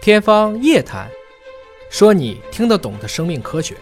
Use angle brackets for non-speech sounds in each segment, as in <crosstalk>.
天方夜谭，说你听得懂的生命科学。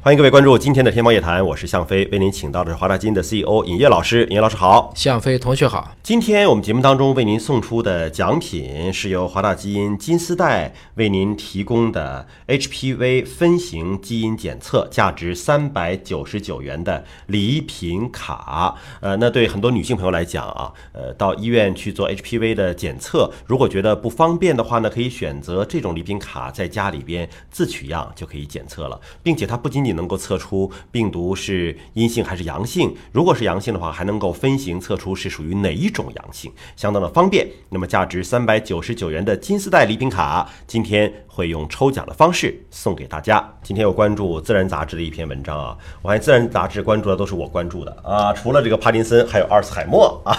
欢迎各位关注今天的天猫夜谈，我是向飞，为您请到的是华大基因的 CEO 尹烨老师。尹烨老师好，向飞同学好。今天我们节目当中为您送出的奖品是由华大基因金丝带为您提供的 HPV 分型基因检测，价值三百九十九元的礼品卡。呃，那对很多女性朋友来讲啊，呃，到医院去做 HPV 的检测，如果觉得不方便的话呢，可以选择这种礼品卡，在家里边自取样就可以检测了，并且它不仅仅你能够测出病毒是阴性还是阳性，如果是阳性的话，还能够分型测出是属于哪一种阳性，相当的方便。那么价值三百九十九元的金丝带礼品卡，今天会用抽奖的方式送给大家。今天有关注《自然》杂志的一篇文章啊，我发现《自然》杂志关注的都是我关注的啊，除了这个帕金森，还有阿尔茨海默啊。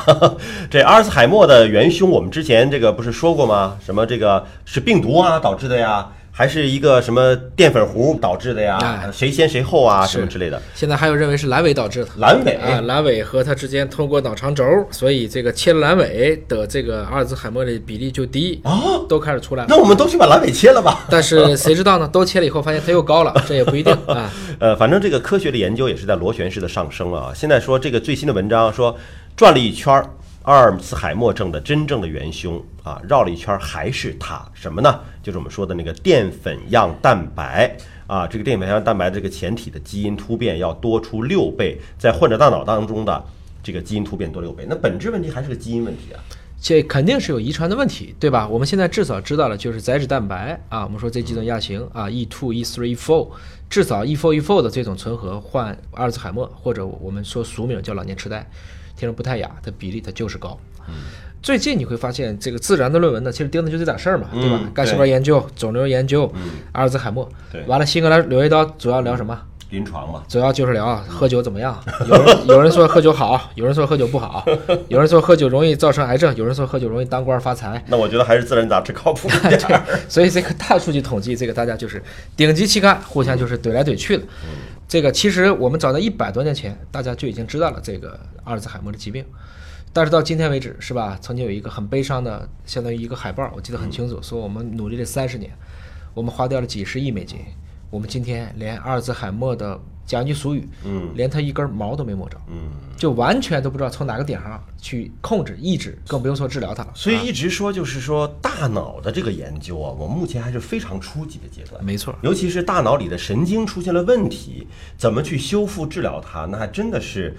这阿尔茨海默的元凶，我们之前这个不是说过吗？什么这个是病毒啊导致的呀？还是一个什么淀粉糊导致的呀？谁先谁后啊？什么之类的？现在还有认为是阑尾导致的。阑尾啊，阑尾和它之间通过脑肠轴，所以这个切了阑尾的这个阿尔兹海默的比例就低啊，都开始出来了。那我们都去把阑尾切了吧？但是谁知道呢？<laughs> 都切了以后发现它又高了，这也不一定 <laughs> 啊。呃，反正这个科学的研究也是在螺旋式的上升啊。现在说这个最新的文章说转了一圈儿。阿尔茨海默症的真正的元凶啊，绕了一圈还是它什么呢？就是我们说的那个淀粉样蛋白啊，这个淀粉样蛋白这个前体的基因突变要多出六倍，在患者大脑当中的这个基因突变多六倍，那本质问题还是个基因问题啊，这肯定是有遗传的问题，对吧？我们现在至少知道了就是载脂蛋白啊，我们说这几种亚型啊，E two、E three、E four，至少 E four、E four 的这种存合患阿尔茨海默或者我们说俗名叫老年痴呆。听着不太雅，它比例它就是高。最近你会发现，这个自然的论文呢，其实盯的就这点事儿嘛，对吧？干细胞研究、肿瘤研究、阿尔兹海默。对，完了，新格兰柳叶刀主要聊什么？临床嘛，主要就是聊喝酒怎么样。有人 <laughs> 有人说喝酒好，有人说喝酒不好，<laughs> 有人说喝酒容易造成癌症，有人说喝酒容易当官发财。那我觉得还是自然杂志靠谱一点儿。<laughs> 所以这个大数据统计，这个大家就是顶级期刊互相就是怼来怼去的。这个其实我们早在一百多年前，大家就已经知道了这个阿尔兹海默的疾病，但是到今天为止，是吧？曾经有一个很悲伤的，相当于一个海报，我记得很清楚，说我们努力了三十年，我们花掉了几十亿美金，我们今天连阿尔兹海默的讲句俗语，嗯，连他一根毛都没摸着，嗯，就完全都不知道从哪个点上去控制、抑制，更不用说治疗它了。所以一直说就是说大脑的这个研究啊，我们目前还是非常初级的阶段。没错，尤其是大脑里的神经出现了问题，怎么去修复治疗它，那还真的是。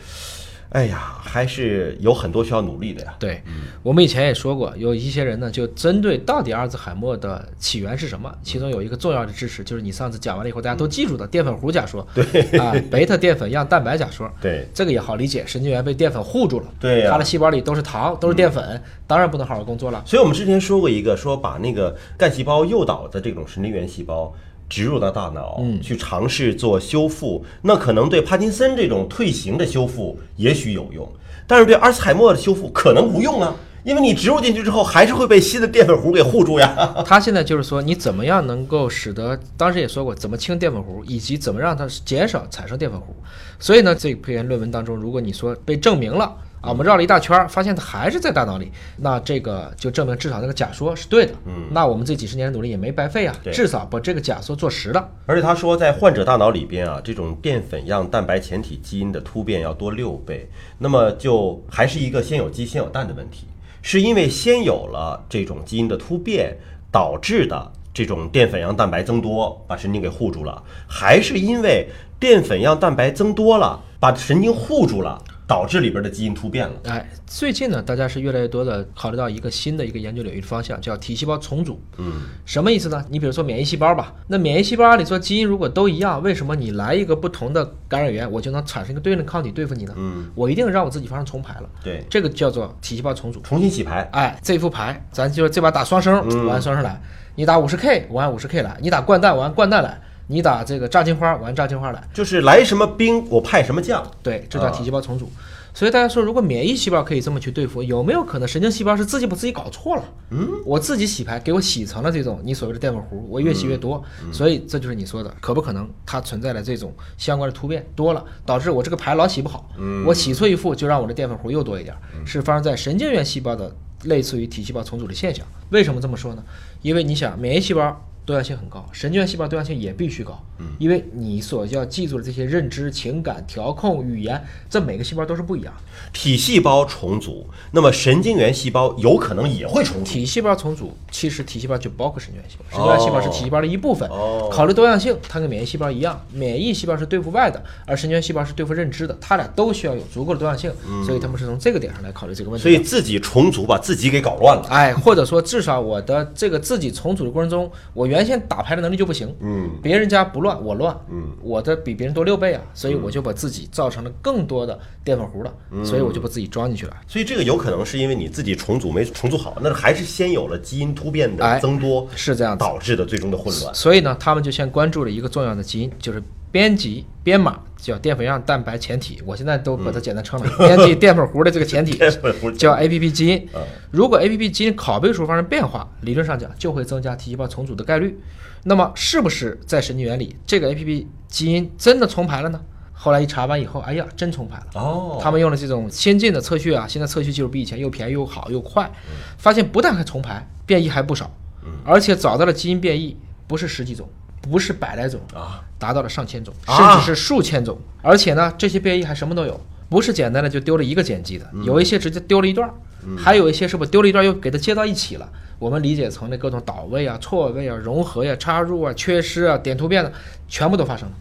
哎呀，还是有很多需要努力的呀。对，我们以前也说过，有一些人呢，就针对到底阿尔兹海默的起源是什么，其中有一个重要的知识，就是你上次讲完了以后，大家都记住的淀粉糊假说。对啊，贝塔淀粉样蛋白假说。<laughs> 对，这个也好理解，神经元被淀粉护住了。对它的细胞里都是糖，都是淀粉，当然不能好好工作了。所以我们之前说过一个，说把那个干细胞诱导的这种神经元细胞。植入到大脑，去尝试做修复，那可能对帕金森这种退行的修复也许有用，但是对阿尔茨海默的修复可能无用啊，因为你植入进去之后，还是会被新的淀粉糊给护住呀。<laughs> 他现在就是说，你怎么样能够使得当时也说过，怎么清淀粉糊，以及怎么让它减少产生淀粉糊。所以呢，这篇论文当中，如果你说被证明了。啊，我们绕了一大圈，发现它还是在大脑里，那这个就证明至少那个假说是对的。嗯，那我们这几十年的努力也没白费啊，至少把这个假说做实了。而且他说，在患者大脑里边啊，这种淀粉样蛋白前体基因的突变要多六倍，那么就还是一个先有鸡先有蛋的问题，是因为先有了这种基因的突变导致的这种淀粉样蛋白增多，把神经给护住了，还是因为淀粉样蛋白增多了，把神经护住了？导致里边的基因突变了。哎，最近呢，大家是越来越多的考虑到一个新的一个研究领域的方向，叫体细胞重组。嗯，什么意思呢？你比如说免疫细胞吧，那免疫细胞按理说基因如果都一样，为什么你来一个不同的感染源，我就能产生一个对应的抗体对付你呢？嗯，我一定让我自己发生重排了。对，这个叫做体细胞重组，重新洗牌。哎，这副牌，咱就这把打双生，我按双生来；你打五十 K，我按五十 K 来；你打掼蛋，我按掼蛋来；你打这个炸金花，我按炸金花来。就是来什么兵，我派什么将。对，这叫体细胞重组。所以大家说，如果免疫细胞可以这么去对付，有没有可能神经细胞是自己把自己搞错了？嗯，我自己洗牌，给我洗成了这种你所谓的淀粉糊，我越洗越多。所以这就是你说的，可不可能它存在的这种相关的突变多了，导致我这个牌老洗不好？嗯，我洗错一副，就让我的淀粉糊又多一点，是发生在神经元细胞的类似于体细胞重组的现象。为什么这么说呢？因为你想，免疫细胞多样性很高，神经元细胞多样性也必须高，因为你所要记住的这些认知、情感、调控、语言，这每个细胞都是不一样的。体细胞重组，那么神经元细胞有可能也会重组。体细胞重组，其实体细胞就包括神经元细胞，神经元细胞是体细胞的一部分。哦考虑多样性，它跟免疫细胞一样，免疫细胞是对付外的，而神经元细胞是对付认知的，它俩都需要有足够的多样性，所以他们是从这个点上来考虑这个问题。所以自己重组把自己给搞乱了。哎，或者说至少我的这个自己重组的过程中，我原先打牌的能力就不行，嗯，别人家不乱，我乱，嗯，我的比别人多六倍啊，所以我就把自己造成了更多的淀粉糊了，嗯。所以我就把自己装进去了。所以这个有可能是因为你自己重组没重组好，那还是先有了基因突变的哎增多，是这样导致的最终的混乱。所以呢，他们就先关注了一个重要的基因，就是编辑编码叫淀粉样蛋白前体，我现在都把它简单称了，编辑淀粉糊的这个前体 <laughs> 叫 APP 基因嗯。如果 APP 基因拷贝数发生变化，理论上讲就会增加 T 细胞重组的概率。那么是不是在神经元里这个 APP 基因真的重排了呢？后来一查完以后，哎呀，真重排了。哦，他们用了这种先进的测序啊，现在测序技术比以前又便宜又好又快，发现不但还重排，变异还不少，而且找到了基因变异不是十几种，不是百来种啊，达到了上千种，啊甚至是数千种，而且呢，这些变异还什么都有，不是简单的就丢了一个碱基的，有一些直接丢了一段儿，还有一些是不丢了一段儿又给它接到一起了。我们理解成那各种倒位啊、错位啊、融合呀、插入啊、缺失啊、点突变的，全部都发生了。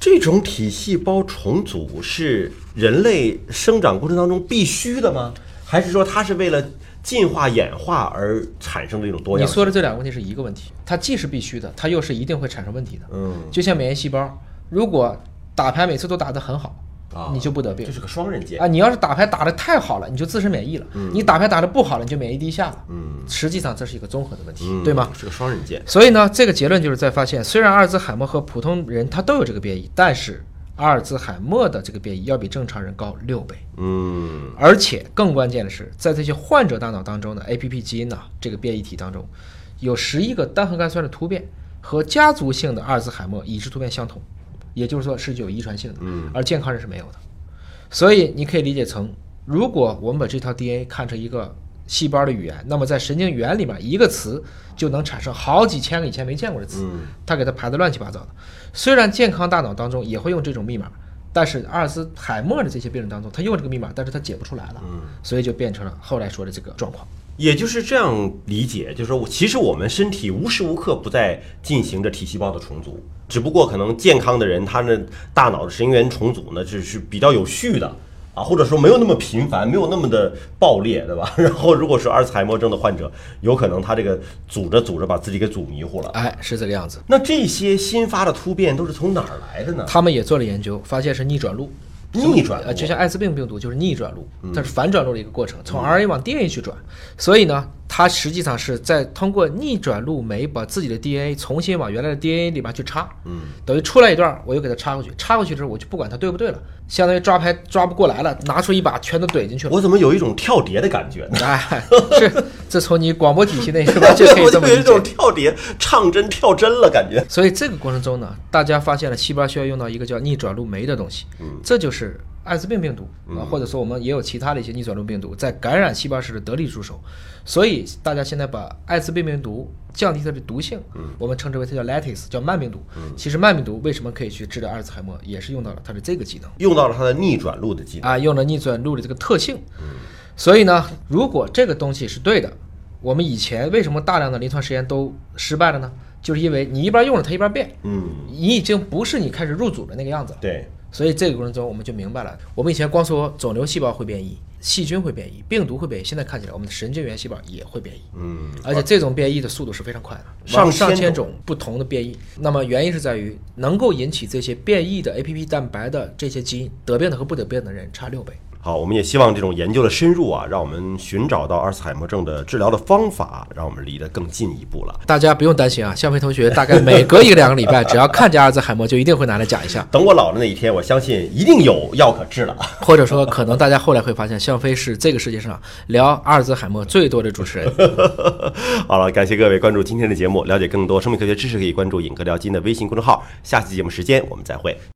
这种体细胞重组是人类生长过程当中必须的吗？还是说它是为了进化演化而产生的一种多样性？你说的这两个问题是一个问题，它既是必须的，它又是一定会产生问题的。嗯就像免疫细胞，如果打牌每次都打得很好，啊你就不得病这是个双刃剑啊。你要是打牌打得太好了，你就自身免疫了；你打牌打得不好了，你就免疫低下了。嗯实际上这是一个综合的问题，嗯对吗？是个双刃剑。所以呢，这个结论就是在发现，虽然阿尔兹海默和普通人他都有这个变异，但是阿尔兹海默的这个变异要比正常人高六倍。嗯而且更关键的是，在这些患者大脑当中的 APP 基因呐、这个变异体当中，有十一个单核苷酸的突变和家族性的阿尔兹海默已知突变相同，也就是说是具有遗传性的，嗯而健康人是没有的。所以你可以理解成，如果我们把这套 DNA 看成一个细胞的语言，那么在神经元里面一个词就能产生好几千个以前没见过的词，嗯它给它排得乱七八糟的。虽然健康大脑当中也会用这种密码，但是阿尔兹海默的这些病人当中，他用这个密码，但是他解不出来了，嗯，所以就变成了后来说的这个状况。也就是这样理解，就是说，其实我们身体无时无刻不在进行着体细胞的重组，只不过可能健康的人，他的大脑的神经元重组呢，只是比较有序的啊，或者说没有那么频繁，没有那么的爆裂，对吧？<laughs> 然后，如果是阿尔茨海默症的患者，有可能他这个组着组着把自己给组迷糊了。哎，是这个样子。那这些新发的突变都是从哪儿来的呢？他们也做了研究，发现是逆转录。逆转录呃，就像艾滋病病毒就是逆转录，它是反转录的一个过程，从 RNA 往 DNA 去转。所以呢，它实际上是在通过逆转录酶把自己的 DNA 重新往原来的 DNA 里边去插，嗯，等于出来一段，我又给它插过去，插过去之后我就不管它对不对了，相当于抓拍抓不过来了，拿出一把全都怼进去了。我怎么有一种跳碟的感觉呢？哎，是，这从你广播体系内是吧，就可以 <laughs> 我就有一种。跳碟、唱针跳针了感觉。所以这个过程中呢，大家发现了细胞需要用到一个叫逆转录酶的东西，嗯这就是艾滋病病毒啊，或者说我们也有其他的一些逆转录病毒在感染细胞时的得力助手。所以大家现在把艾滋病病毒降低它的毒性，嗯我们称之为它叫 lattice，叫慢病毒。其实慢病毒为什么可以去治疗阿尔茨海默，也是用到了它的这个技能。用到了它的逆转录的技能。啊，用了逆转录的这个特性。所以呢，如果这个东西是对的，我们以前为什么大量的临床实验都失败了呢？就是因为你一边用了它一边变，嗯，你已经不是你开始入组的那个样子了。对，所以这个过程中我们就明白了，我们以前光说肿瘤细胞会变异，细菌会变异，病毒会变异，现在看起来我们的神经元细胞也会变异。嗯，而且这种变异的速度是非常快的，上上千千种不同的变异。那么原因是在于能够引起这些变异的 APP 蛋白的这些基因得病的和不得病的人差六倍。好，我们也希望这种研究的深入啊，让我们寻找到阿尔茨海默症的治疗的方法，让我们离得更进一步了。大家不用担心啊，向飞同学大概每隔一个两个礼拜，只要看见阿尔茨海默，就一定会拿来讲一下。等我老了那一天，我相信一定有药可治了。或者说，可能大家后来会发现，向飞是这个世界上聊阿尔茨海默最多的主持人。<laughs> 好了，感谢各位关注今天的节目，了解更多生命科学知识，可以关注“尹哥聊基因”的微信公众号。下期节目时间我们再会。